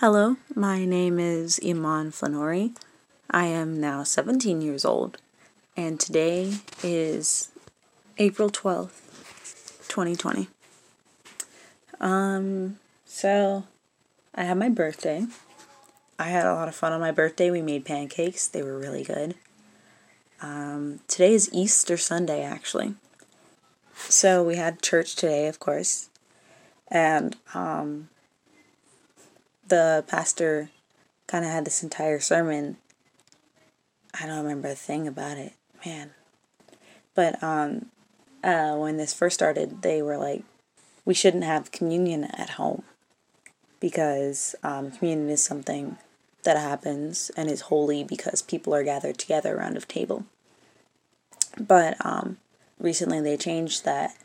Hello, my name is Iman Flanori. I am now 17 years old, and today is April 12th, 2020. Um, so I had my birthday. I had a lot of fun on my birthday. We made pancakes, they were really good. Um, today is Easter Sunday, actually. So we had church today, of course. And um, the pastor kind of had this entire sermon. I don't remember a thing about it, man. But um, uh, when this first started, they were like, we shouldn't have communion at home because um, communion is something that happens and is holy because people are gathered together around a table. But um, recently they changed that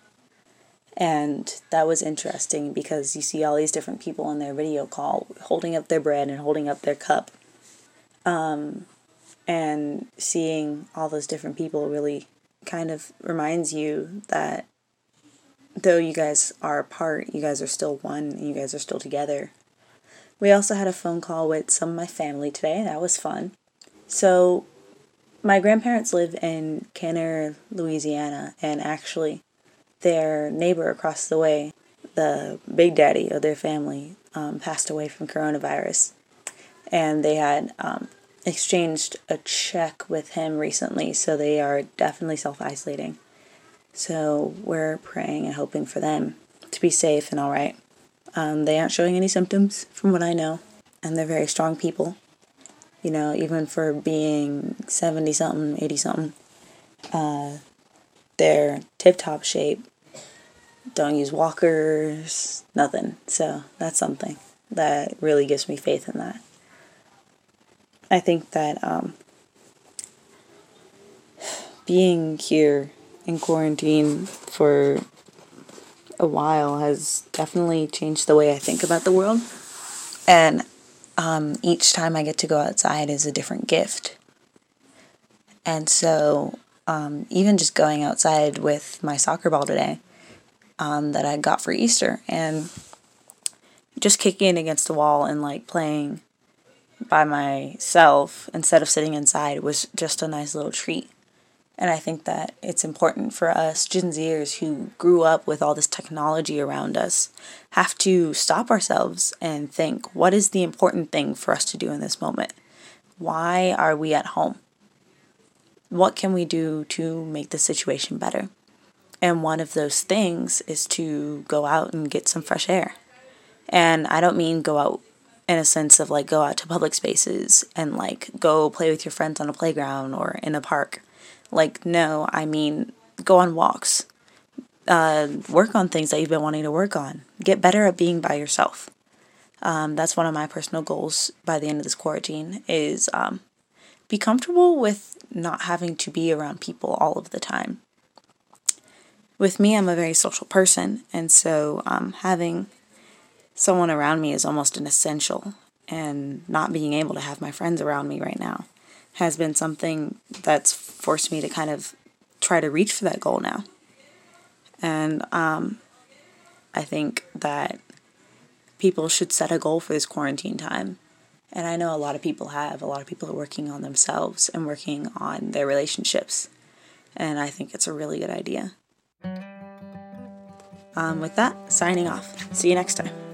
and that was interesting because you see all these different people in their video call holding up their bread and holding up their cup. Um, and seeing all those different people really kind of reminds you that though you guys are apart, you guys are still one and you guys are still together. We also had a phone call with some of my family today. That was fun. So, my grandparents live in Kenner, Louisiana, and actually, their neighbor across the way, the big daddy of their family, um, passed away from coronavirus. And they had um, exchanged a check with him recently, so they are definitely self isolating. So we're praying and hoping for them to be safe and all right. Um, they aren't showing any symptoms, from what I know, and they're very strong people. You know, even for being 70 something, 80 something, uh, they're tip top shape don't use walkers, nothing. So that's something that really gives me faith in that. I think that um, being here in quarantine for a while has definitely changed the way I think about the world. And um, each time I get to go outside is a different gift. And so, um, even just going outside with my soccer ball today, um, that I got for Easter, and just kicking against the wall and like playing by myself instead of sitting inside was just a nice little treat. And I think that it's important for us Gen Zers who grew up with all this technology around us have to stop ourselves and think what is the important thing for us to do in this moment? Why are we at home? What can we do to make the situation better? And one of those things is to go out and get some fresh air. And I don't mean go out in a sense of like go out to public spaces and like go play with your friends on a playground or in a park. Like, no, I mean go on walks, uh, work on things that you've been wanting to work on, get better at being by yourself. Um, that's one of my personal goals by the end of this quarantine is um, be comfortable with not having to be around people all of the time with me, I'm a very social person, and so um, having someone around me is almost an essential. And not being able to have my friends around me right now has been something that's forced me to kind of try to reach for that goal now. And um, I think that people should set a goal for this quarantine time. And I know a lot of people have. A lot of people are working on themselves and working on their relationships. And I think it's a really good idea. Um, with that, signing off. See you next time.